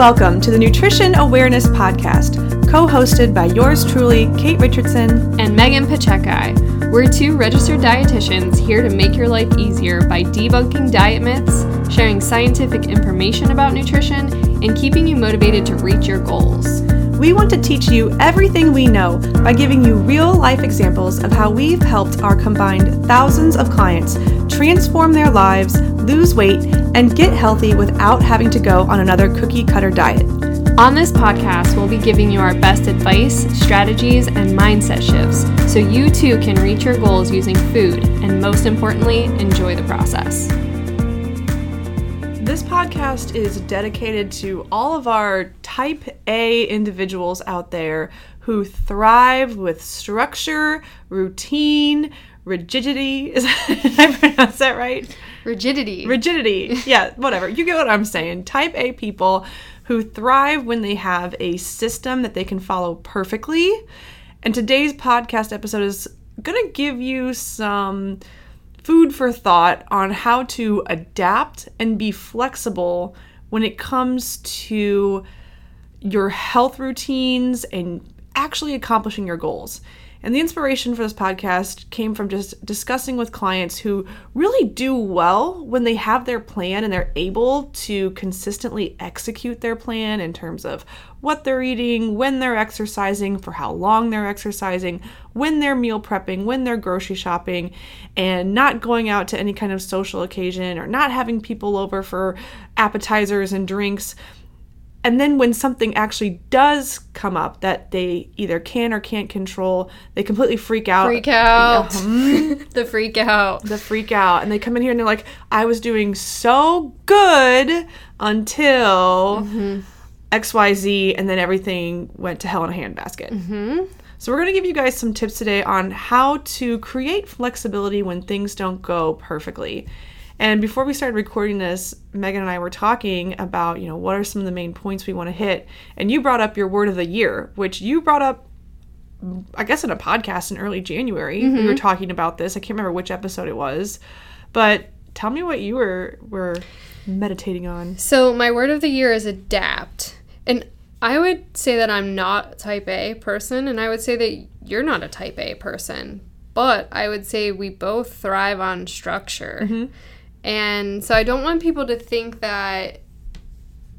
Welcome to the Nutrition Awareness Podcast, co hosted by yours truly, Kate Richardson and Megan Pacheco. We're two registered dietitians here to make your life easier by debunking diet myths, sharing scientific information about nutrition, and keeping you motivated to reach your goals. We want to teach you everything we know by giving you real life examples of how we've helped our combined thousands of clients transform their lives, lose weight, and get healthy without having to go on another cookie cutter diet. On this podcast, we'll be giving you our best advice, strategies, and mindset shifts so you too can reach your goals using food and, most importantly, enjoy the process. This podcast is dedicated to all of our type A individuals out there who thrive with structure, routine, rigidity. Is did I pronounce that right? Rigidity. Rigidity. Yeah, whatever. You get what I'm saying. Type A people who thrive when they have a system that they can follow perfectly. And today's podcast episode is going to give you some food for thought on how to adapt and be flexible when it comes to your health routines and actually accomplishing your goals. And the inspiration for this podcast came from just discussing with clients who really do well when they have their plan and they're able to consistently execute their plan in terms of what they're eating, when they're exercising, for how long they're exercising, when they're meal prepping, when they're grocery shopping, and not going out to any kind of social occasion or not having people over for appetizers and drinks and then when something actually does come up that they either can or can't control, they completely freak out. Freak out. the freak out. The freak out. And they come in here and they're like, I was doing so good until mm-hmm. XYZ, and then everything went to hell in a handbasket. Mm-hmm. So, we're going to give you guys some tips today on how to create flexibility when things don't go perfectly. And before we started recording this, Megan and I were talking about, you know, what are some of the main points we want to hit. And you brought up your word of the year, which you brought up, I guess, in a podcast in early January. Mm-hmm. We were talking about this. I can't remember which episode it was, but tell me what you were were meditating on. So my word of the year is adapt, and I would say that I'm not a Type A person, and I would say that you're not a Type A person. But I would say we both thrive on structure. Mm-hmm and so I don't want people to think that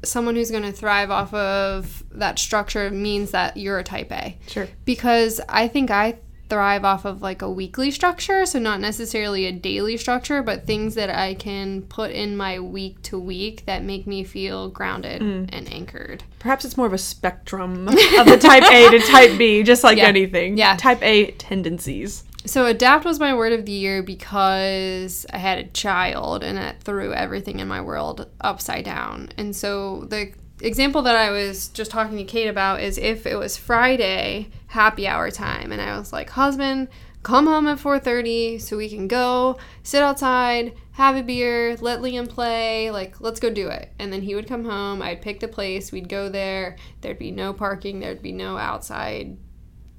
someone who's going to thrive off of that structure means that you're a type A. Sure. Because I think I thrive off of like a weekly structure, so not necessarily a daily structure, but things that I can put in my week to week that make me feel grounded mm. and anchored. Perhaps it's more of a spectrum of the type A to type B, just like yeah. anything. Yeah. Type A tendencies. So adapt was my word of the year because I had a child and it threw everything in my world upside down. And so the example that I was just talking to Kate about is if it was Friday happy hour time and I was like, "Husband, come home at 4:30 so we can go sit outside, have a beer, let Liam play, like let's go do it." And then he would come home, I'd pick the place, we'd go there, there'd be no parking, there'd be no outside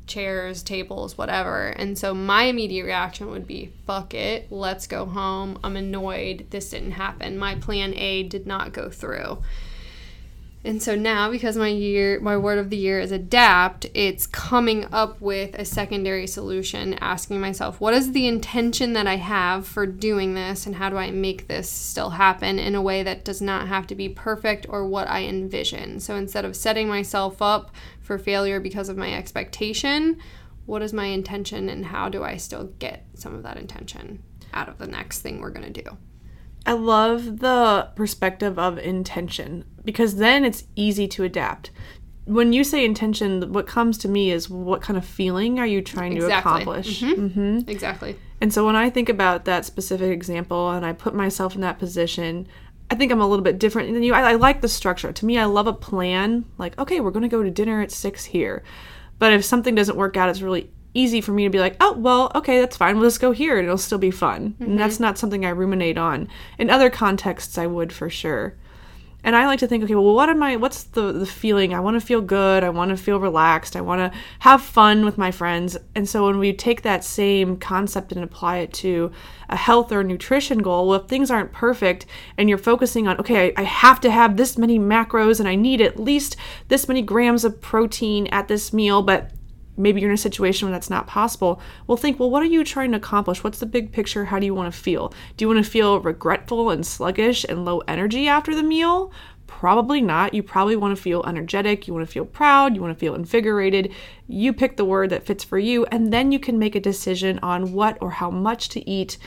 chairs, tables, whatever. And so my immediate reaction would be, fuck it, let's go home. I'm annoyed. This didn't happen. My plan A did not go through. And so now because my year my word of the year is adapt, it's coming up with a secondary solution, asking myself, what is the intention that I have for doing this and how do I make this still happen in a way that does not have to be perfect or what I envision. So instead of setting myself up for failure because of my expectation, what is my intention and how do I still get some of that intention out of the next thing we're to do? I love the perspective of intention because then it's easy to adapt. When you say intention, what comes to me is what kind of feeling are you trying exactly. to accomplish? Mm-hmm. Mm-hmm. Exactly. And so when I think about that specific example and I put myself in that position, I think I'm a little bit different than you. I, I like the structure. To me, I love a plan. Like, okay, we're going to go to dinner at six here. But if something doesn't work out, it's really easy for me to be like, oh, well, okay, that's fine. We'll just go here and it'll still be fun. Mm-hmm. And that's not something I ruminate on. In other contexts, I would for sure. And I like to think, okay, well, what am I, what's the, the feeling? I want to feel good. I want to feel relaxed. I want to have fun with my friends. And so when we take that same concept and apply it to a health or nutrition goal, well, if things aren't perfect and you're focusing on, okay, I, I have to have this many macros and I need at least this many grams of protein at this meal, but maybe you're in a situation where that's not possible, well, think, well, what are you trying to accomplish? What's the big picture? How do you want to feel? Do you want to feel regretful and sluggish and low energy after the meal? Probably not. You probably want to feel energetic. You want to feel proud. You want to feel invigorated. You pick the word that fits for you, and then you can make a decision on what or how much to eat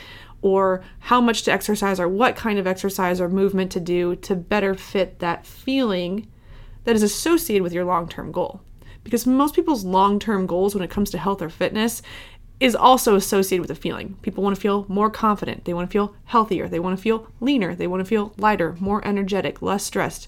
or how much to exercise or what kind of exercise or movement to do to better fit that feeling that is associated with your long term goal because most people's long term goals when it comes to health or fitness is also associated with a feeling. People want to feel more confident, they want to feel healthier, they want to feel leaner, they want to feel lighter, more energetic, less stressed.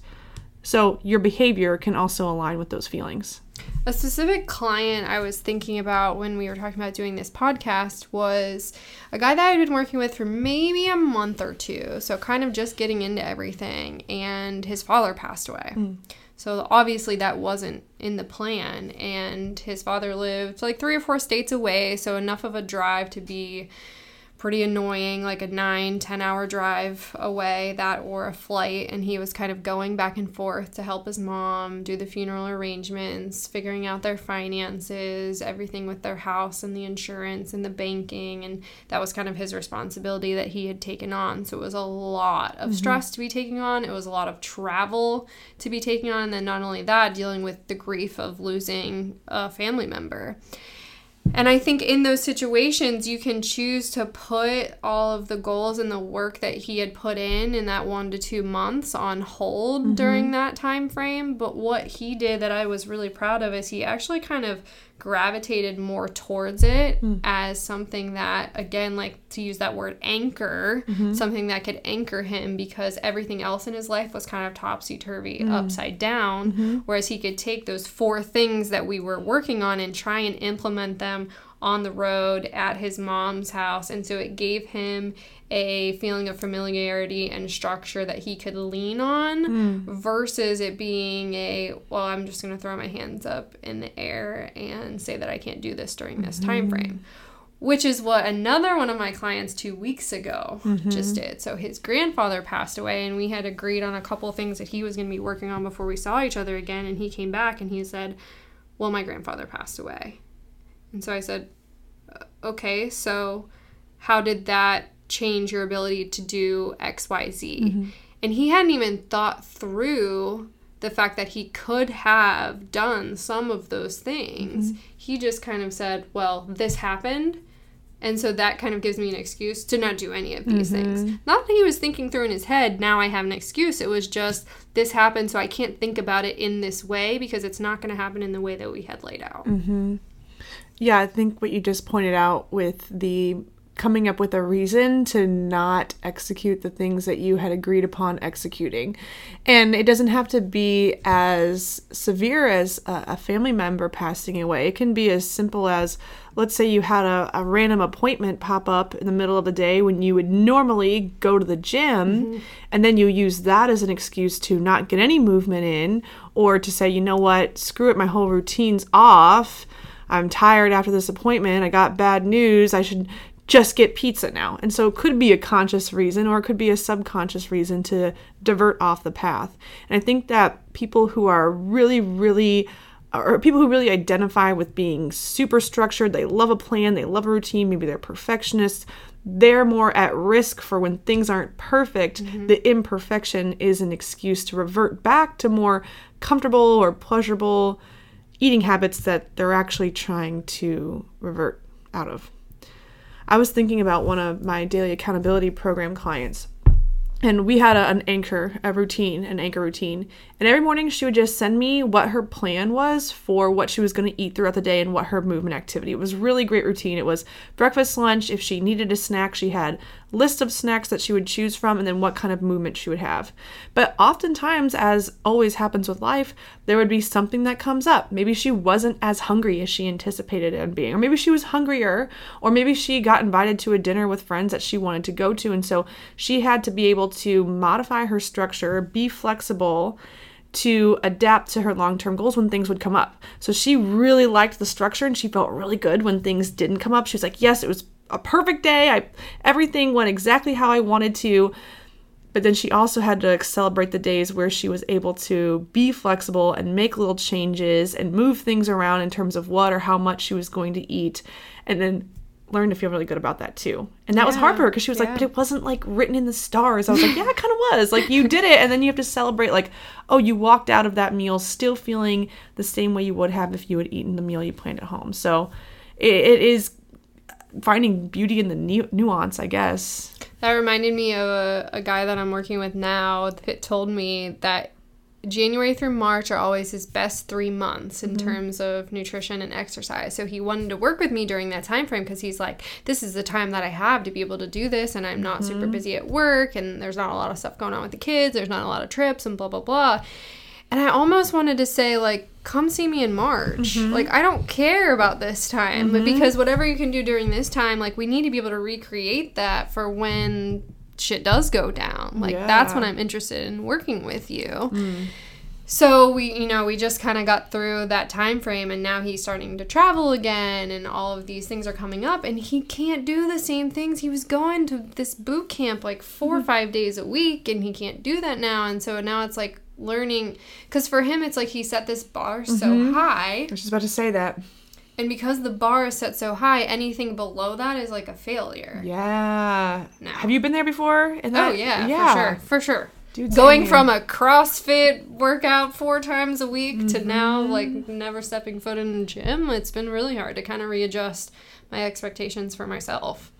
So your behavior can also align with those feelings. A specific client I was thinking about when we were talking about doing this podcast was a guy that I'd been working with for maybe a month or two. So, kind of just getting into everything. And his father passed away. Mm. So obviously that wasn't in the plan. And his father lived like three or four states away, so enough of a drive to be pretty annoying, like a nine, 10 hour drive away, that or a flight. And he was kind of going back and forth to help his mom do the funeral arrangements, figuring out their finances, everything with their house and the insurance and the banking. And that was kind of his responsibility that he had taken on. So it was a lot of mm-hmm. stress to be taking on, it was a lot of travel to be taking on. And then not only that, dealing with the grief of losing a family member. And I think in those situations, you can choose to put all of the goals and the work that he had put in in that one to two months on hold mm-hmm. during that time frame. But what he did that I was really proud of is he actually kind of gravitated more towards it mm. as something that again like to use that word anchor mm-hmm. something that could anchor him because everything else in his life was kind of topsy-turvy mm. upside down mm-hmm. whereas he could take those four things that we were working on and try and implement them on the road at his mom's house and so it gave him a feeling of familiarity and structure that he could lean on mm. versus it being a well i'm just going to throw my hands up in the air and say that i can't do this during this mm-hmm. time frame which is what another one of my clients two weeks ago mm-hmm. just did so his grandfather passed away and we had agreed on a couple things that he was going to be working on before we saw each other again and he came back and he said well my grandfather passed away and so i said okay so how did that change your ability to do XYZ. Mm-hmm. And he hadn't even thought through the fact that he could have done some of those things. Mm-hmm. He just kind of said, well, this happened. And so that kind of gives me an excuse to not do any of these mm-hmm. things. Not that he was thinking through in his head, now I have an excuse. It was just, this happened, so I can't think about it in this way because it's not going to happen in the way that we had laid out. Mm-hmm. Yeah, I think what you just pointed out with the coming up with a reason to not execute the things that you had agreed upon executing. And it doesn't have to be as severe as a, family member passing away. It can be as simple as, let's say you had a, a, random appointment pop up in the middle of the day when you would normally go to the gym, mm-hmm. and then you use that as an excuse to not get any movement in, or to say, you know what, screw it, my whole routine's off. I'm tired after this appointment. I got bad news. I should just get pizza now. And so it could be a conscious reason or it could be a subconscious reason to divert off the path. And I think that people who are really, really or people who really identify with being super structured, they love a plan, they love a routine, maybe they're perfectionists, they're more at risk for when things aren't perfect. Mm-hmm. The imperfection is an excuse to revert back to more comfortable or pleasurable eating habits that they're actually trying to revert out of. I was thinking about one of my daily accountability program clients. And we had a, an anchor, a routine, an anchor routine. And every morning she would just send me what her plan was for what she was going to eat throughout the day and what her movement activity. It was really great routine. It was breakfast, lunch. If she needed a snack, she had list of snacks that she would choose from and then what kind of movement she would have. But oftentimes, as always happens with life, there would be something that comes up. Maybe she wasn't as hungry as she anticipated on being, or maybe she was hungrier, or maybe she got invited to a dinner with friends that she wanted to go to. And so she had to be able to modify her structure, be flexible to adapt to her long-term goals when things would come up. So she really liked the structure and she felt really good when things didn't come up. She was like, "Yes, it was a perfect day. I everything went exactly how I wanted to." But then she also had to celebrate the days where she was able to be flexible and make little changes and move things around in terms of what or how much she was going to eat. And then learn to feel really good about that too. And that was hard for her because she was like, but it wasn't like written in the stars. I was like, yeah, it kind of was. Like you did it. And then you have to celebrate, like, oh, you walked out of that meal still feeling the same way you would have if you had eaten the meal you planned at home. So it, it is finding beauty in the nu- nuance, I guess. That reminded me of a, a guy that I'm working with now that told me that January through March are always his best three months in mm-hmm. terms of nutrition and exercise. So he wanted to work with me during that time frame because he's like, this is the time that I have to be able to do this, and I'm not super mm-hmm. busy at work, and there's not a lot of stuff going on with the kids, there's not a lot of trips, and blah blah blah. And I almost wanted to say like, come see me in March. Mm-hmm. Like I don't care about this time, but mm-hmm. because whatever you can do during this time, like we need to be able to recreate that for when shit does go down. Like that's when I'm interested in working with you. Mm. So we, you know, we just kind of got through that time frame, and now he's starting to travel again, and all of these things are coming up, and he can't do the same things. He was going to this boot camp like 4 or mm-hmm. five days a week, and he can't do that now. And so now it's like learning, because for him, it's like he set this bar so high, I was just about to say that. and because the bar is set so high, anything below that is like a failure. Yeah. Have you been there before? In Oh that? yeah, for sure, for sure. Dude, Going from a CrossFit workout four times a week to now Mm-hmm. like never stepping foot in a gym, it's been really hard to kind of readjust my expectations for myself.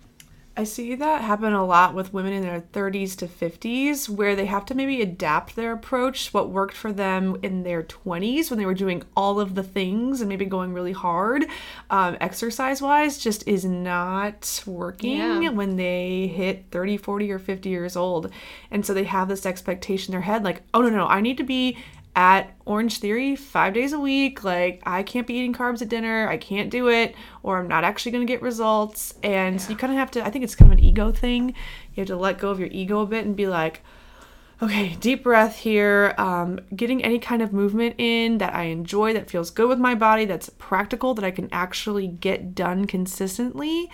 I see that happen a lot with women in their 30s to 50s, where they have to maybe adapt their approach. What worked for them in their 20s when they were doing all of the things and maybe going really hard, um, exercise wise, just is not working Yeah. when they hit 30, 40, or 50 years old. And so they have this expectation in their head like, oh, no, no, I need to be at Orange Theory five days a week. Like, I can't be eating carbs at dinner. I can't do it, or I'm not actually going to get results. And you kind of have to, I think it's kind of an ego thing. You have to let go of your ego a bit and be like, okay, deep breath here. Um, getting any kind of movement in that I enjoy, that feels good with my body, that's practical, that I can actually get done consistently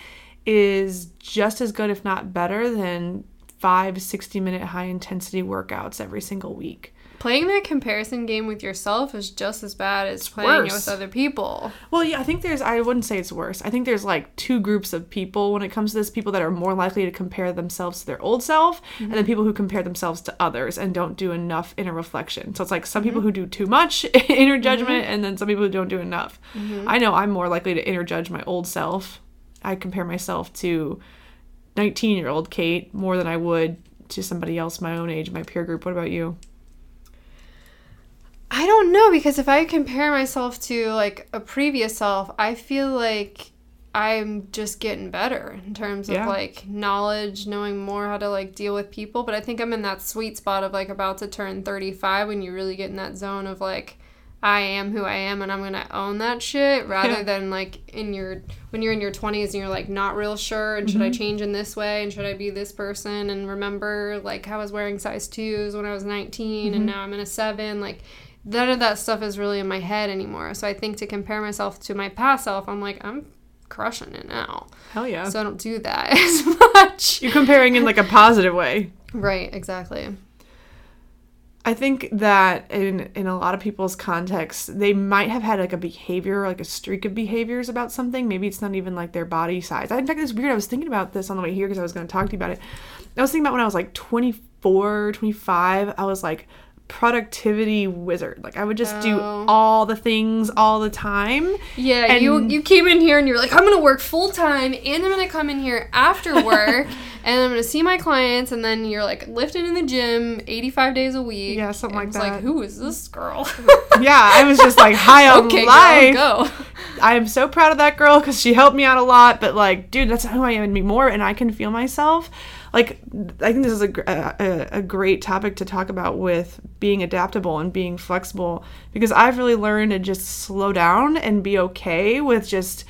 is just as good, if not better, than five 60 minute high intensity workouts every single week. Playing that comparison game with yourself is just as bad as playing it with other people. Well, yeah, I think there's, I wouldn't say it's worse. I think there's like two groups of people when it comes to this people that are more likely to compare themselves to their old self, and then mm-hmm. people who compare themselves to others and don't do enough inner reflection. So it's like some people mm-hmm. who do too much inner mm-hmm. judgment, and then some people who don't do enough. I know I'm more likely to inner judge my old self. I compare myself to 19 year old Kate more than I would to somebody else my own age, my peer group. What about you? I don't know because if I compare myself to like a previous self, I feel like I'm just getting better in terms of Yeah. like knowledge, knowing more how to like deal with people. But I think I'm in that sweet spot of like about to turn 35 when you really get in that zone of like, I am who I am and I'm gonna own that shit rather Yeah. than like in your when you're in your 20s and you're like not real sure and should I mm-hmm. change in this way and should I be this person and remember like I was wearing size twos when I was 19 and mm-hmm. now I'm in a seven like none of that stuff is really in my head anymore. So I think to compare myself to my past self, I'm like I'm crushing it now. Hell yeah. So I don't do that as much. You're comparing in like a positive way. Right, exactly. I think that in in a lot of people's contexts, they might have had like a behavior, like a streak of behaviors about something. Maybe it's not even like their body size. In fact, it's weird. I was thinking about this on the way here because I was going to talk to you about it. I was thinking about when I was like 24, 25, I was like productivity wizard. Like I would just do Oh. all the things all the time. Yeah, And- you you came in here and you're like, I'm gonna work full time and I'm gonna come in here after work and I'm gonna see my clients and then you're like lifting in the gym 85 days a week. Yeah, something And like it's like, who is this girl? Yeah, I was just like high on okay, life. girl, go. I am so proud of that girl because she helped me out a lot. But like, dude, that's who I am anymore, and I can feel myself like I think this is a, a, a- great topic to talk about with being adaptable and being flexible because I've really learned to just slow down and be okay with just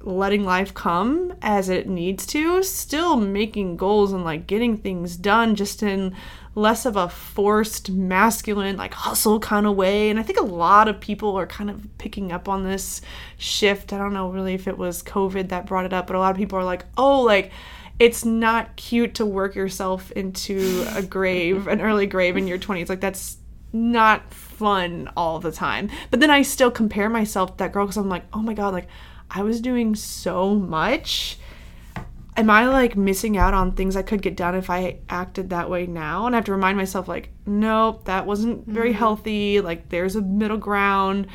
letting life come as it needs to, still making goals and like getting things done just in less of a forced masculine like hustle kind of way. And i think a lot of people are kind of picking up on this shift. I don't know really if it was covid that brought it up but a lot of people are like oh like it's not cute to work yourself into a grave an early grave in your 20s like that's not fun all the time but then i still compare myself to that girl because i'm like oh my god like i was doing so much am I like missing out on things I could get done if I acted that way now? And I have to remind myself, like, nope, that wasn't very mm-hmm. healthy. Like, there's a middle ground.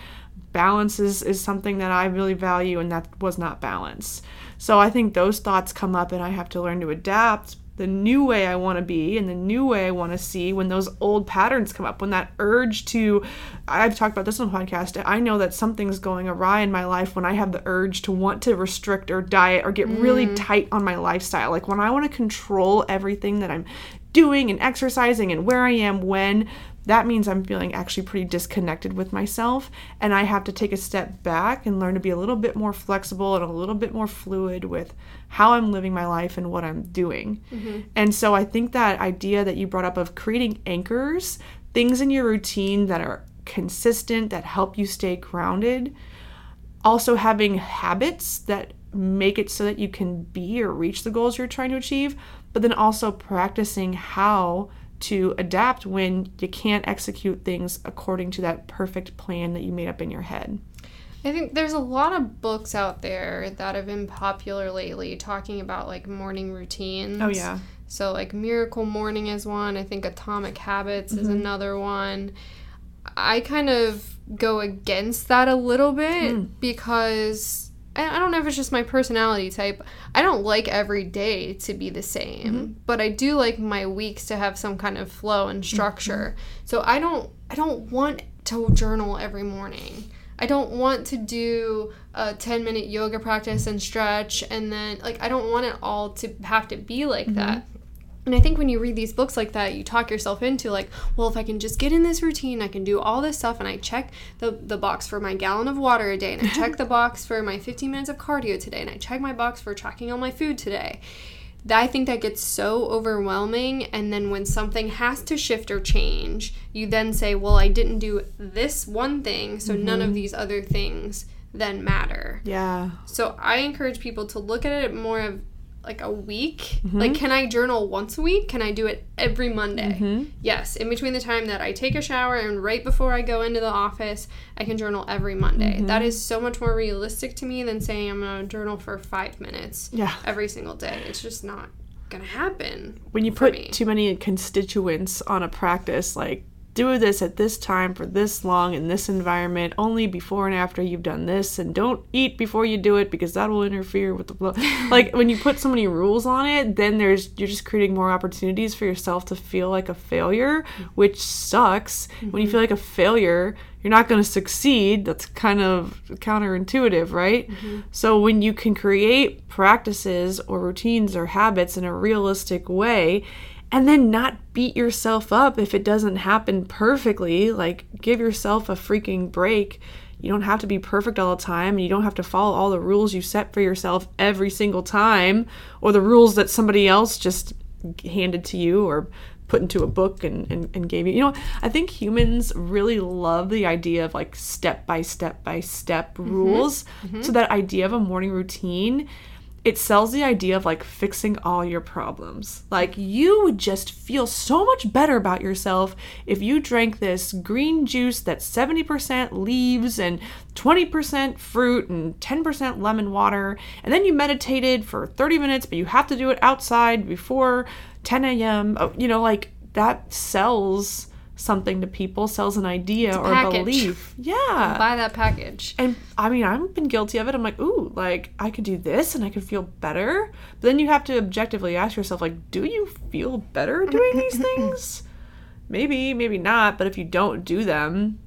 Balance is, is something that I really value, and that was not balance. So I think those thoughts come up, and I have to learn to adapt the new way I want to be and the new way I want to see when those old patterns come up, when that urge to, I've talked about this on the podcast, I know that something's going awry in my life when I have the urge to want to restrict or diet or get really mm. tight on my lifestyle. Like when I want to control everything that I'm doing and exercising and where I am when, that means I'm feeling actually pretty disconnected with myself. And I have to take a step back and learn to be a little bit more flexible and a little bit more fluid with how I'm living my life and what I'm doing. Mm-hmm. And so I think that idea that you brought up of creating anchors, things in your routine that are consistent, that help you stay grounded, also having habits that make it so that you can be or reach the goals you're trying to achieve, but then also practicing how to adapt when you can't execute things according to that perfect plan that you made up in your head. I think there's a lot of books out there that have been popular lately talking about like morning routines. Oh, yeah. So like Miracle Morning is one. I think Atomic Habits is mm-hmm. another one. I kind of go against that a little bit hmm. because I don't know if it's just my personality type. I don't like every day to be the same, mm-hmm. but I do like my weeks to have some kind of flow and mm-hmm. structure. So I don't I don't want to journal every morning. I don't want to do a 10 minute yoga practice and stretch and then like I don't want it all to have to be like mm-hmm. that. And I think when you read these books like that, you talk yourself into like, well, if I can just get in this routine, I can do all this stuff, and I check the the box for my gallon of water a day, and I check the box for my 15 minutes of cardio today, and I check my box for tracking all my food today. That I think that gets so overwhelming, and then when something has to shift or change, you then say, well, I didn't do this one thing, so none of mm-hmm. these other things then matter. Yeah. So I encourage people to look at it more of like a week. Mm-hmm. Like, can I journal once a week? Can I do it every Monday? Mm-hmm. Yes. In between the time that I take a shower and right before I go into the office, I can journal every Monday. Mm-hmm. That is so much more realistic to me than saying I'm going to journal for five minutes Yeah. every single day. It's just not going to happen. when you put me. too many constituents on a practice like do this at this time for this long in this environment only before and after you've done this and don't eat before you do it because that will interfere with the flow. Like when you put so many rules on it then there's you're just creating more opportunities for yourself to feel like a failure which sucks. When you mm-hmm. feel like a failure you're not going to succeed. That's kind of counterintuitive right? Mm-hmm. So when you can create practices or routines or habits in a realistic way and then not beat yourself up if it doesn't happen perfectly. Like, give yourself a freaking break. You don't have to be perfect all the time, and you don't have to follow all the rules you set for yourself every single time, or the rules that somebody else just handed to you or put into a book and, and, and gave you. You know, I think humans really love the idea of like step by step by step mm-hmm. rules. Mm-hmm. So, that idea of a morning routine it sells the idea of like fixing all your problems. Like you would just feel so much better about yourself if you drank this green juice that's 70% leaves and 20% fruit and 10% lemon water. And then you meditated for 30 minutes, but you have to do it outside before 10 a.m. Oh, You know, like that sells something to people, sells an idea or a belief. Yeah. Buy that package. And I mean, I've been guilty of it. I'm like, ooh, like I could do this and I could feel better. But then you have to objectively ask yourself, like, do you feel better doing these things? Maybe, maybe not. But if you don't do them,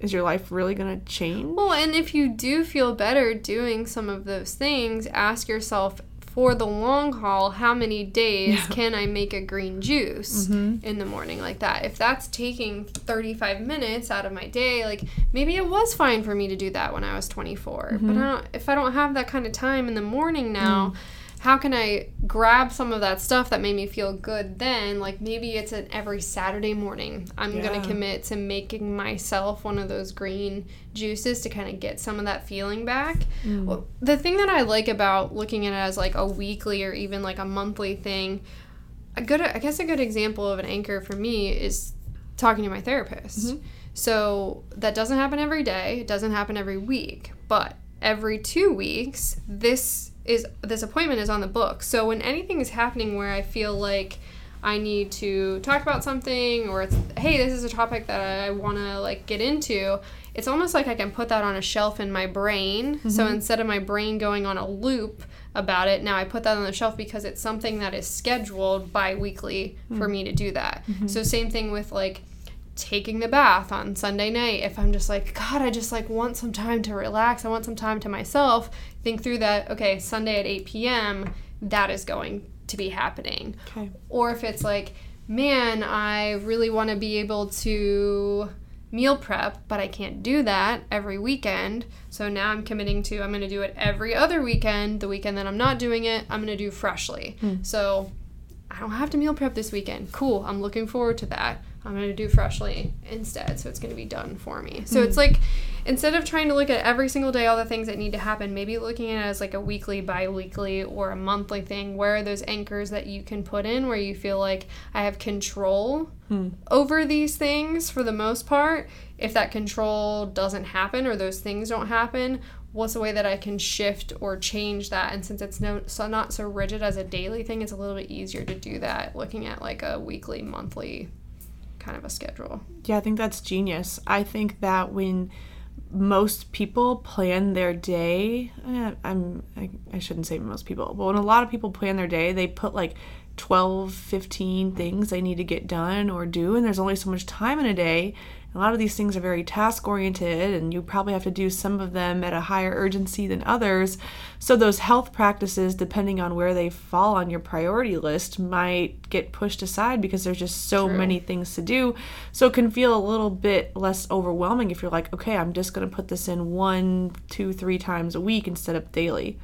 is your life really gonna change? Well, and if you do feel better doing some of those things, ask yourself for the long haul, how many days can I make a green juice mm-hmm. in the morning like that? If that's taking 35 minutes out of my day, like maybe it was fine for me to do that when I was 24. But mm-hmm. I don't, if I don't have that kind of time in the morning now, mm. How can I grab some of that stuff that made me feel good then? Like maybe it's an every Saturday morning. I'm Yeah. going to commit to making myself one of those green juices to kind of get some of that feeling back. Mm. Well, the thing that I like about looking at it as like a weekly or even like a monthly thing, a good I guess a good example of an anchor for me is talking to my therapist. Mm-hmm. So that doesn't happen every day, it doesn't happen every week, but every 2 weeks this is this appointment is on the book. So when anything is happening where I feel like I need to talk about something or it's hey, this is a topic that I want to like get into, it's almost like I can put that on a shelf in my brain. So mm-hmm. instead of my brain going on a loop about it, now I put that on the shelf because it's something that is scheduled bi-weekly for mm. me to do that. Mm-hmm. So same thing with like taking the bath on Sunday night. If I'm just like, God, I just like want some time to relax. I want some time to myself. Think through that. Okay, Sunday at 8 p.m. That is going to be happening. Okay. Or if it's like, man, I really want to be able to meal prep, but I can't do that every weekend. So now I'm committing to I'm going to do it every other weekend. The weekend that I'm not doing it, I'm going to do freshly. Hmm. So I don't have to meal prep this weekend. Cool. I'm looking forward to that. I'm going to do freshly instead. So it's going to be done for me. So it's hmm. like instead of trying to look at every single day all the things that need to happen, maybe looking at it as like a weekly, bi weekly, or a monthly thing. Where are those anchors that you can put in where you feel like I have control hmm. over these things for the most part? If that control doesn't happen or those things don't happen, what's a way that I can shift or change that? And since it's no so not so rigid as a daily thing, it's a little bit easier to do that looking at like a weekly, monthly kind of a schedule. Yeah, I think that's genius. I think that when most people plan their day, eh, I'm I, I shouldn't say most people, but when a lot of people plan their day, they put like 12, 15 things they need to get done or do, and there's only so much time in a day. A lot of these things are very task oriented, and you probably have to do some of them at a higher urgency than others. So, those health practices, depending on where they fall on your priority list, might get pushed aside because there's just so True. many things to do. So, it can feel a little bit less overwhelming if you're like, okay, I'm just going to put this in one, two, three times a week instead of daily.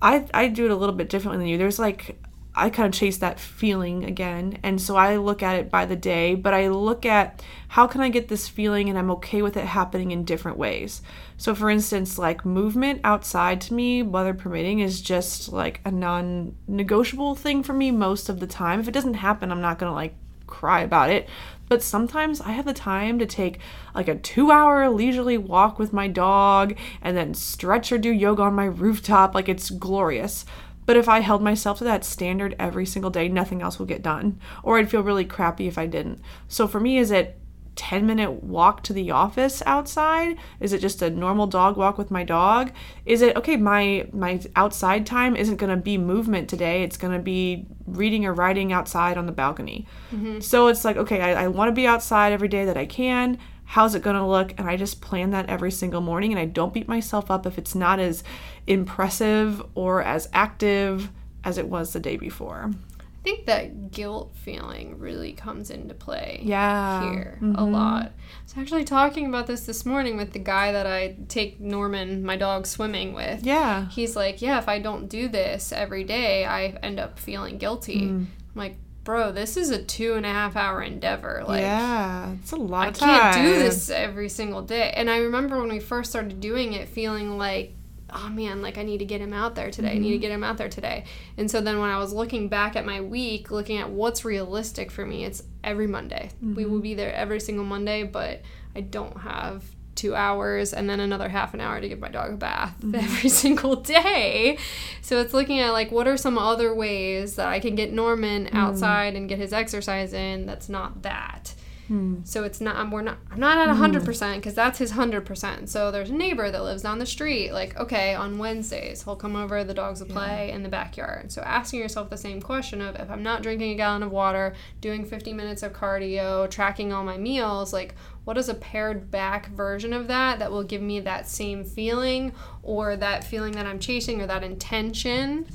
I, I do it a little bit differently than you. There's like I kind of chase that feeling again. And so I look at it by the day, but I look at how can I get this feeling and I'm okay with it happening in different ways. So for instance, like movement outside to me, weather permitting, is just like a non-negotiable thing for me most of the time. If it doesn't happen, I'm not going to like cry about it. But sometimes I have the time to take like a two hour leisurely walk with my dog and then stretch or do yoga on my rooftop. Like it's glorious. But if I held myself to that standard every single day, nothing else will get done. Or I'd feel really crappy if I didn't. So for me, is it 10 minute walk to the office outside? Is it just a normal dog walk with my dog? Is it okay my my outside time isn't going to be movement today. It's going to be reading or writing outside on the balcony. Mm-hmm. So it's like okay i, I want to be outside every day that i can how's it going to look and i just plan that every single morning and i don't beat myself up if it's not as impressive or as active as it was the day before I think that guilt feeling really comes into play yeah here a mm-hmm. lot. I was actually talking about this this morning with the guy that I take Norman, my dog, swimming with. yeah He's like, Yeah, if I don't do this every day, I end up feeling guilty. Mm. I'm like, Bro, this is a two and a half hour endeavor. Like, yeah it's a lot I of time can't do this every single day. And I remember when we first started doing it, feeling like, oh man, like I need to get him out there today. I need to mm-hmm. get him out there today. And so then when I was looking back at my week, looking at what's realistic for me, it's every Monday. We mm-hmm. will be there every single Monday, but I don't have two hours and then another half an hour to give my dog a bath mm-hmm. every single day. So it's looking at like what are some other ways that I can get Norman mm. outside and get his exercise in that's not that. Hmm. So it's not I'm, we're not I'm not at hundred hmm. percent because that's his hundred percent. So there's a neighbor that lives down the street. Like okay, on Wednesdays he'll come over. The dogs will play in the backyard. So asking yourself the same question of if I'm not drinking a gallon of water, doing 50 minutes of cardio, tracking all my meals, like what is a pared back version of that that will give me that same feeling or that feeling that I'm chasing or that intention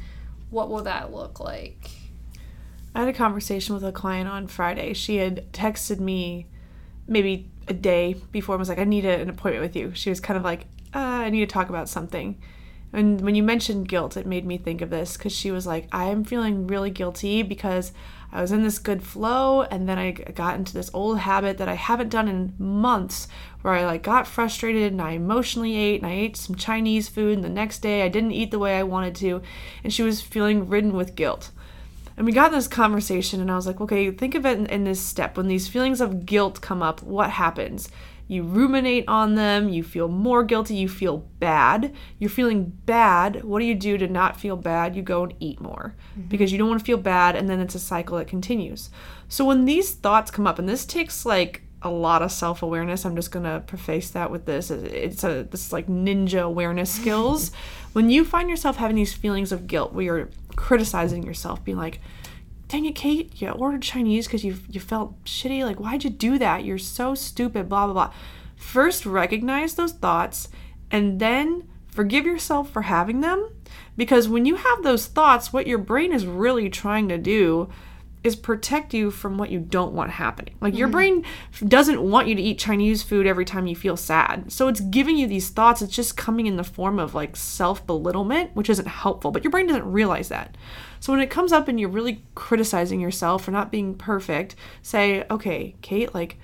what will that look like? I had a conversation with a client on Friday. She had texted me maybe a day before and was like, I need an appointment with you. She was kind of like, uh, I need to talk about something. And when you mentioned guilt, it made me think of this because she was like, I am feeling really guilty because I was in this good flow and then I got into this old habit that I haven't done in months where I like got frustrated and I emotionally ate and I ate some Chinese food and the next day I didn't eat the way I wanted to and she was feeling ridden with guilt. And we got in this conversation, and I was like, okay, think of it in, in, this step. When these feelings of guilt come up, what happens? You ruminate on them, you feel more guilty, you feel bad. You're feeling bad. What do you do to not feel bad? You go and eat more mm-hmm. because you don't want to feel bad, and then it's a cycle that continues. So when these thoughts come up, and this takes like a lot of self awareness. I'm just gonna preface that with this. It's a this is like ninja awareness skills. when you find yourself having these feelings of guilt, where you're criticizing yourself, being like, "Dang it, Kate, you ordered Chinese because you you felt shitty. Like, why'd you do that? You're so stupid." Blah blah blah. First, recognize those thoughts, and then forgive yourself for having them. Because when you have those thoughts, what your brain is really trying to do is protect you from what you don't want happening. Like your mm-hmm. brain doesn't want you to eat Chinese food every time you feel sad. So it's giving you these thoughts. It's just coming in the form of like self belittlement, which isn't helpful, but your brain doesn't realize that. So when it comes up and you're really criticizing yourself for not being perfect, say, okay, Kate, like,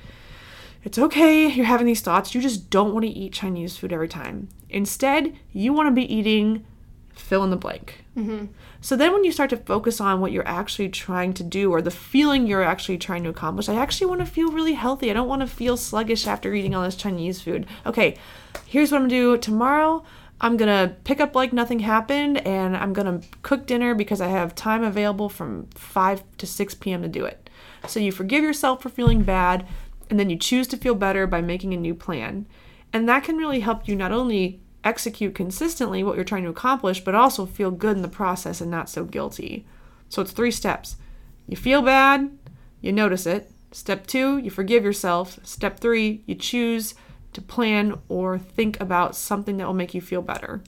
it's okay you're having these thoughts. You just don't want to eat Chinese food every time. Instead, you want to be eating fill in the blank. Mm-hmm. So then when you start to focus on what you're actually trying to do or the feeling you're actually trying to accomplish, I actually want to feel really healthy. I don't want to feel sluggish after eating all this Chinese food. Okay, here's what I'm going to do tomorrow. I'm going to pick up like nothing happened and I'm going to cook dinner because I have time available from 5 to 6 p.m. to do it. So you forgive yourself for feeling bad and then you choose to feel better by making a new plan. And that can really help you not only execute consistently what you're trying to accomplish, but also feel good in the process and not so guilty. So it's three steps. You feel bad, you notice it. Step two, you forgive yourself. Step three, you choose to plan or think about something that will make you feel better.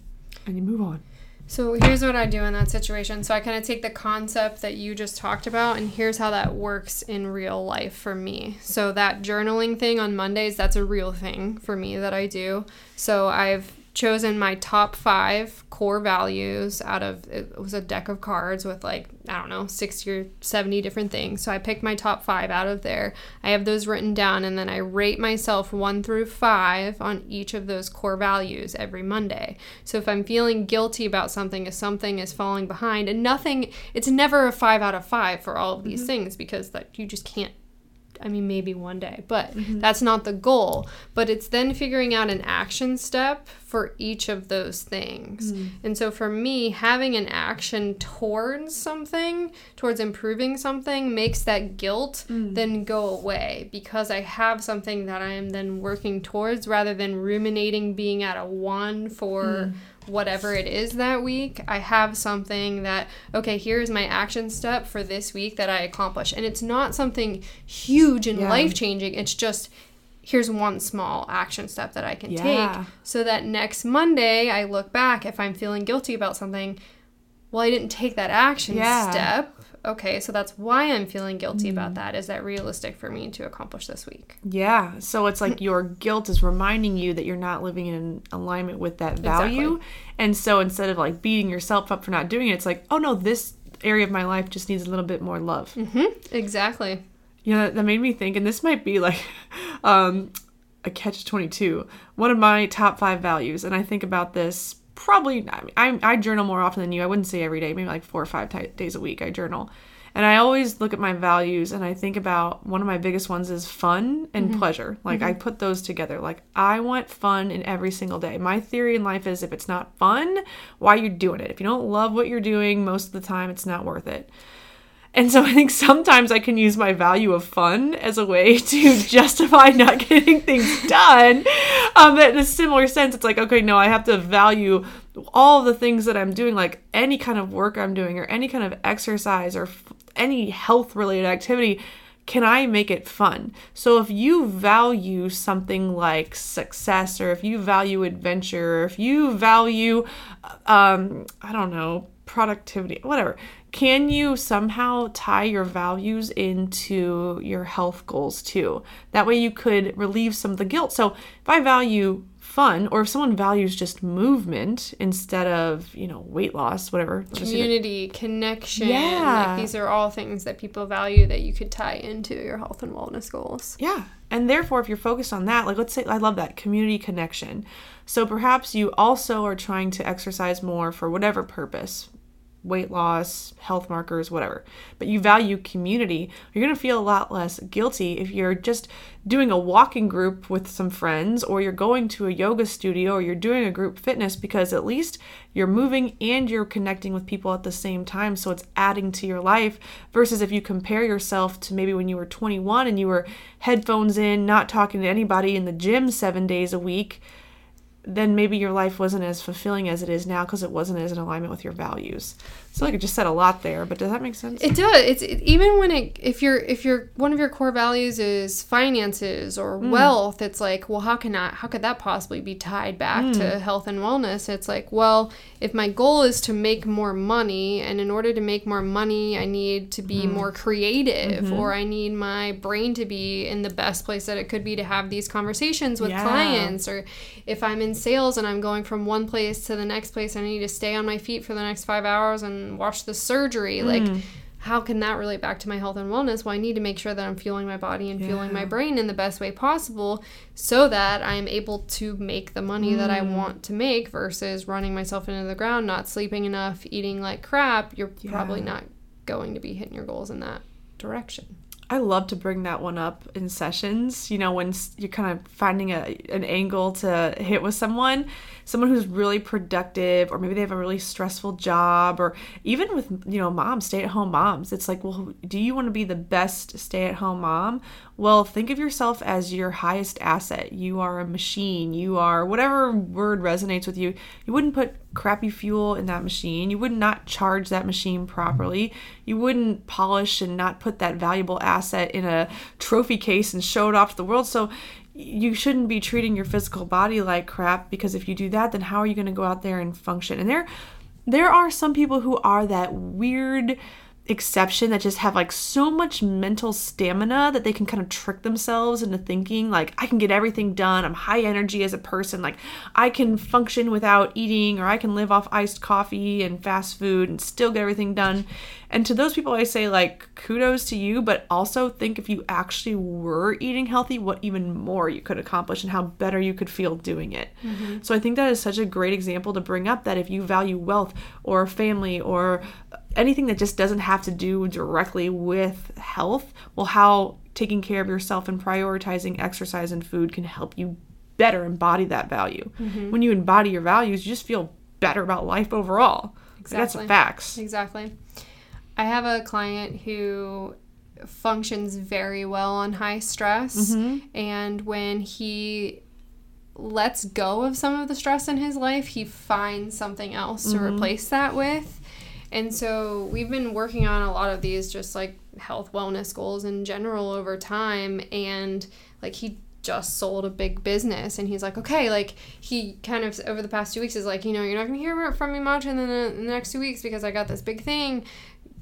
And you move on. So here's what I do in that situation. So I kind of take the concept that you just talked about, and here's how that works in real life for me. So that journaling thing on Mondays, that's a real thing for me that I do. So I've chosen my top five core values out of it was a deck of cards with like i don't know 60 or 70 different things. So i picked my top five out of there. I have those written down and then i rate myself one through five on each of those core values every monday. So if i'm feeling guilty about something if something is falling behind and nothing it's never a five out of five for all of these mm-hmm. things because that you just can't I mean, maybe one day, but mm-hmm. that's not the goal. But it's then figuring out an action step for each of those things. Mm. And so for me, having an action towards something, towards improving something, makes that guilt mm. then go away because I have something that I am then working towards rather than ruminating being at a one for. Mm whatever it is that week, I have something that, okay, here's my action step for this week that I accomplish. And it's not something huge and yeah. life changing, it's just here's one small action step that I can yeah. take so that next Monday I look back if I'm feeling guilty about something. Well, I didn't take that action yeah. step okay, so that's why I'm feeling guilty mm. about that. Is that realistic for me to accomplish this week? Yeah. So it's like your guilt is reminding you that you're not living in alignment with that value. Exactly. And so instead of like beating yourself up for not doing it, it's like, oh no, this area of my life just needs a little bit more love. Mm-hmm. Exactly. Yeah, that made me think, and this might be like um, a catch 22, one of my top five values. And I think about this probably I, I journal more often than you. I wouldn't say every day, maybe like four or five t- days a week I journal. And I always look at my values and I think about one of my biggest ones is fun and mm-hmm. pleasure. Like mm-hmm. I put those together. Like I want fun in every single day. My theory in life is if it's not fun, why are you doing it? If you don't love what you're doing most of the time, it's not worth it. And so I think sometimes I can use my value of fun as a way to justify not getting things done. Um, but in a similar sense, it's like, okay, no, I have to value all the things that I'm doing, like any kind of work I'm doing or any kind of exercise or f- any health related activity. Can I make it fun? So if you value something like success or if you value adventure or if you value, um, I don't know, productivity, whatever. Can you somehow tie your values into your health goals too? That way you could relieve some of the guilt. So if I value fun or if someone values just movement instead of, you know, weight loss, whatever. let's just say that- Community, connection. Yeah. Like these are all things that people value that you could tie into your health and wellness goals. Yeah. And therefore, if you're focused on that, like let's say, I love that community connection. So perhaps you also are trying to exercise more for whatever purpose weight loss, health markers, whatever. But you value community, you're going to feel a lot less guilty if you're just doing a walking group with some friends or you're going to a yoga studio or you're doing a group fitness because at least you're moving and you're connecting with people at the same time. So it's adding to your life versus if you compare yourself to maybe when you were 21 and you were headphones in, not talking to anybody in the gym seven days a week then maybe your life wasn't as fulfilling as it is now because it wasn't as in alignment with your values. So like I just said a lot there, but does that make sense? It does. It's it, even when it if you're if you're one of your core values is finances or mm. wealth, it's like, well, how can I how could that possibly be tied back to mm. health and wellness? It's like, well, if my goal is to make more money, and in order to make more money, I need to be mm-hmm. more creative, mm-hmm. or I need my brain to be in the best place that it could be to have these conversations with Yeah. clients, or if I'm in sales and I'm going from one place to the next place, I need to stay on my feet for the next five hours and Mm. watch the surgery. Mm. Like, how can that relate back to my health and wellness? Well, I need to make sure that I'm fueling my body and fueling my brain in the best way possible so that I'm able to make the money that I mm. want to make versus running myself into the ground, not sleeping enough, eating like crap. You're probably not going to be hitting your goals in that direction. I love to bring that one up in sessions. You know, when you're kind of finding a, an angle to hit with someone, someone who's really productive, or maybe they have a really stressful job, or even with, you know, moms, stay at home moms. It's like, well, do you want to be the best stay at home mom? Well, think of yourself as your highest asset. You are a machine. You are whatever word resonates with you. You wouldn't put crappy fuel in that machine. You would not charge that machine properly. You wouldn't polish and not put that valuable asset in a trophy case and show it off to the world. So you shouldn't be treating your physical body like crap because if you do that, then how are you going to go out there and function? And there there are some people who are that weird exception that just have like so much mental stamina that they can kind of trick themselves into thinking like I can get everything done. I'm high energy as a person. Like I can function without eating or I can live off iced coffee and fast food and still get everything done. And to those people I say like kudos to you, but also think if you actually were eating healthy, what even more you could accomplish and how better you could feel doing it. Mm-hmm. So I think that is such a great example to bring up that if you value wealth or family or anything that just doesn't have to do directly with health, well, how taking care of yourself and prioritizing exercise and food can help you better embody that value. Mm-hmm. When you embody your values, you just feel better about life overall. Exactly. That's facts. Exactly. I have a client who functions very well on high stress, mm-hmm. and when he lets go of some of the stress in his life, he finds something else to mm-hmm. replace that with. And so we've been working on a lot of these just like health wellness goals in general over time. And like he just sold a big business. And he's like okay like he kind of over the past two weeks is like you know you're not gonna hear from me much in the, in the next two weeks because i got this big thing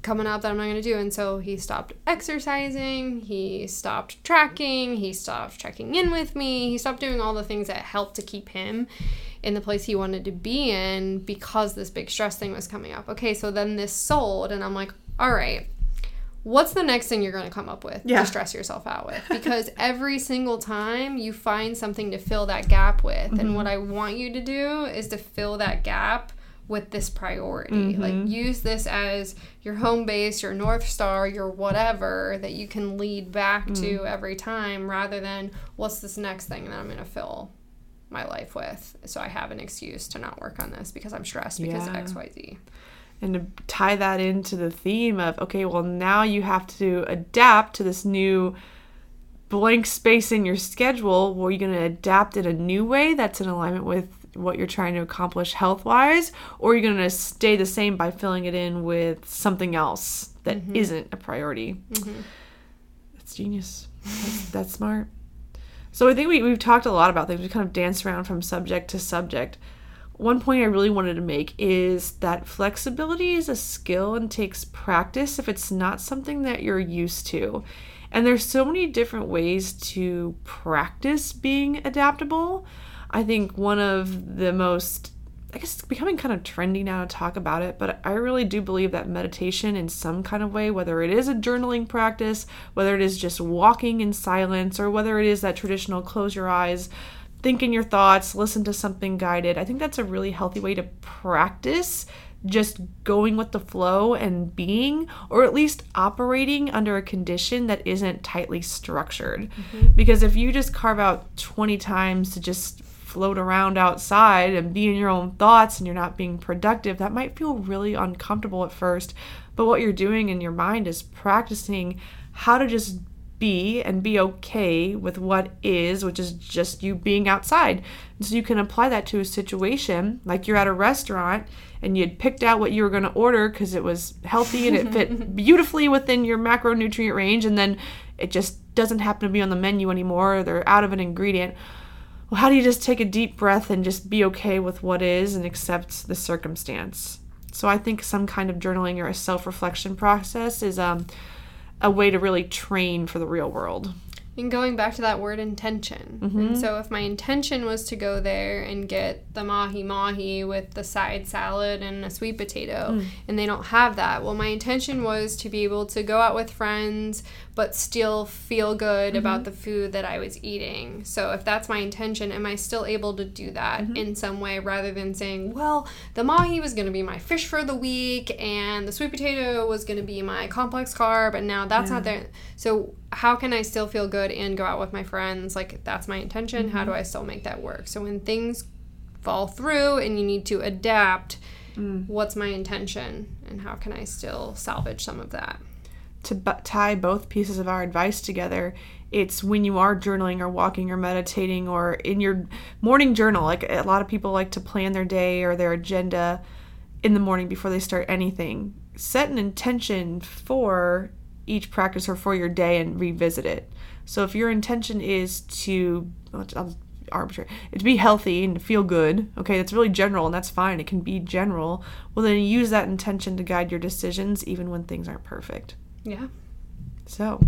coming up that i'm not gonna do. And so he stopped exercising. He stopped tracking. He stopped checking in with me. He stopped doing all the things that helped to keep him in the place he wanted to be in because this big stress thing was coming up. Okay so then this sold and i'm like all right what's the next thing you're going to come up with Yeah. to stress yourself out with? Because every single time you find something to fill that gap with and what mm-hmm. i want you to do is to fill that gap with this priority. Like mm-hmm. use this as your home base your north star your whatever that you can lead back to mm. every time rather than what's this next thing that i'm going to fill my life with. So i have an excuse to not work on this because i'm stressed because Yeah. xyz and to tie that into the theme of okay well now you have to adapt to this new blank space in your schedule. Well you're going to adapt in a new way that's in alignment with what you're trying to accomplish health wise or are you're going to stay the same by filling it in with something else that Mm-hmm. not a priority. That's genius. That's, that's smart so i think we, we've talked a lot about things we kind of danced around from subject to subject one point I really wanted to make is that flexibility is a skill and takes practice if it's not something that you're used to. And there's so many different ways to practice being adaptable. I think one of the most I guess it's becoming kind of trendy now to talk about it, but I really do believe that meditation in some kind of way, whether it is a journaling practice, whether it is just walking in silence, or whether it is that traditional close your eyes, think in your thoughts, listen to something guided, I think that's a really healthy way to practice just going with the flow and being, or at least operating under a condition that isn't tightly structured. Mm-hmm. Because if you just carve out 20 times to just float around outside and be in your own thoughts and you're not being productive, that might feel really uncomfortable at first. But what you're doing in your mind is practicing how to just be and be okay with what is, which is just you being outside. And so you can apply that to a situation like you're at a restaurant and you'd picked out what you were going to order because it was healthy and it fit beautifully within your macronutrient range, and then it just doesn't happen to be on the menu anymore, or they're out of an ingredient. Well, how do you just take a deep breath and just be okay with what is and accept the circumstance? So I think some kind of journaling or a self reflection process is um, a way to really train for the real world. And going back to that word intention. Mm-hmm. And so if my intention was to go there and get the mahi mahi with the side salad and a sweet potato, mm. and they don't have that, well, my intention was to be able to go out with friends but still feel good mm-hmm. about the food that I was eating. So if that's my intention, am I still able to do that mm-hmm. in some way rather than saying, well, the mahi was going to be my fish for the week and the sweet potato was going to be my complex carb and now that's yeah. not there. So how can I still feel good and go out with my friends? Like that's my intention. Mm-hmm. How do I still make that work? So when things fall through and you need to adapt, mm. what's my intention and how can I still salvage some of that? to b- tie both pieces of our advice together it's when you are journaling or walking or meditating or in your morning journal like a lot of people like to plan their day or their agenda in the morning before they start anything set an intention for each practice or for your day and revisit it so if your intention is to I'll arbitrary to be healthy and to feel good okay that's really general and that's fine it can be general well then use that intention to guide your decisions even when things aren't perfect yeah. So,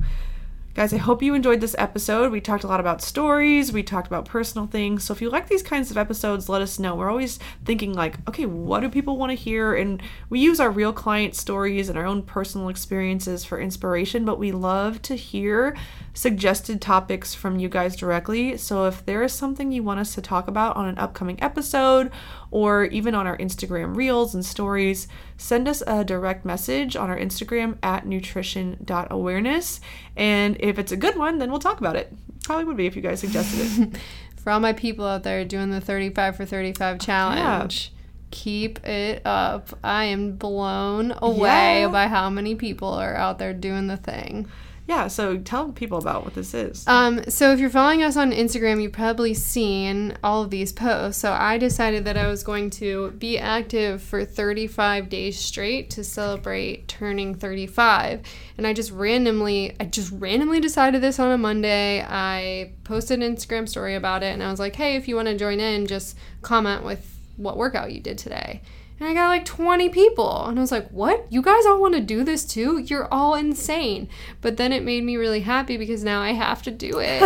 guys, I hope you enjoyed this episode. We talked a lot about stories, we talked about personal things. So, if you like these kinds of episodes, let us know. We're always thinking, like, okay, what do people want to hear? And we use our real client stories and our own personal experiences for inspiration, but we love to hear suggested topics from you guys directly. So if there is something you want us to talk about on an upcoming episode or even on our Instagram reels and stories, send us a direct message on our Instagram at nutrition.awareness. And if it's a good one, then we'll talk about it. Probably would be if you guys suggested it. for all my people out there doing the 35 for 35 challenge. Yeah keep it up. I am blown away yeah. by how many people are out there doing the thing. Yeah, so tell people about what this is. Um, so if you're following us on Instagram, you've probably seen all of these posts. So I decided that I was going to be active for 35 days straight to celebrate turning 35. And I just randomly, I just randomly decided this on a Monday. I posted an Instagram story about it, and I was like, hey, if you want to join in, just comment with what workout you did today. And I got like 20 people. And I was like, what? You guys all want to do this too? You're all insane. But then it made me really happy because now I have to do it.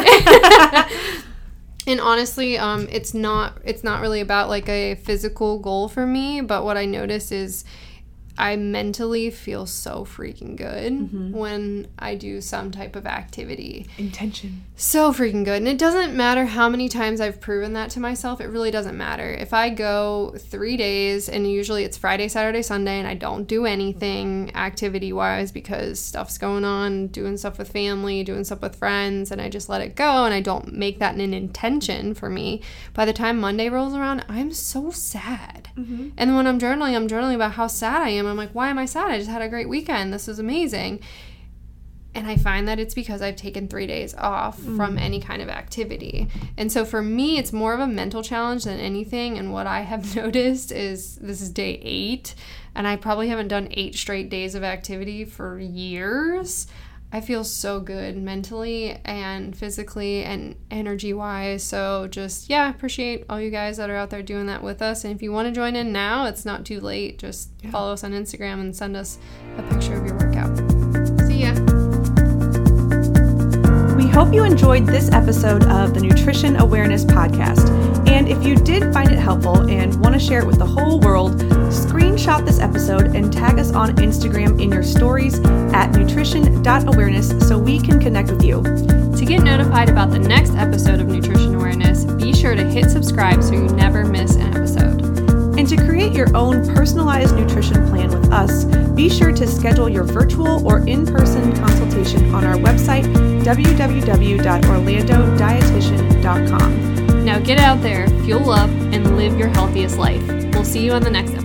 and honestly, um, it's not it's not really about like a physical goal for me, but what I notice is I mentally feel so freaking good mm-hmm. when I do some type of activity. Intention. So freaking good. And it doesn't matter how many times I've proven that to myself. It really doesn't matter. If I go three days, and usually it's Friday, Saturday, Sunday, and I don't do anything activity wise because stuff's going on, doing stuff with family, doing stuff with friends, and I just let it go and I don't make that an intention for me, by the time Monday rolls around, I'm so sad. Mm-hmm. And when I'm journaling, I'm journaling about how sad I am I'm like, why am I sad? I just had a great weekend. This is amazing. And I find that it's because I've taken three days off mm. from any kind of activity. And so for me, it's more of a mental challenge than anything. And what I have noticed is this is day eight, and I probably haven't done eight straight days of activity for years. I feel so good mentally and physically and energy wise. So just yeah, appreciate all you guys that are out there doing that with us. And if you want to join in now, it's not too late. Just Yeah. follow us on Instagram and send us a picture of your workout. See ya. We hope you enjoyed this episode of the Nutrition Awareness Podcast. And if you did find it helpful and want to share it with the whole world, screenshot this episode and tag us on Instagram in your stories at nutrition.awareness so we can connect with you. To get notified about the next episode of Nutrition Awareness, be sure to hit subscribe so you never miss an episode. And to create your own personalized nutrition plan with us, be sure to schedule your virtual or in person consultation on our website, www.orlandodietitian.com. Now get out there, fuel up, and live your healthiest life. We'll see you on the next episode.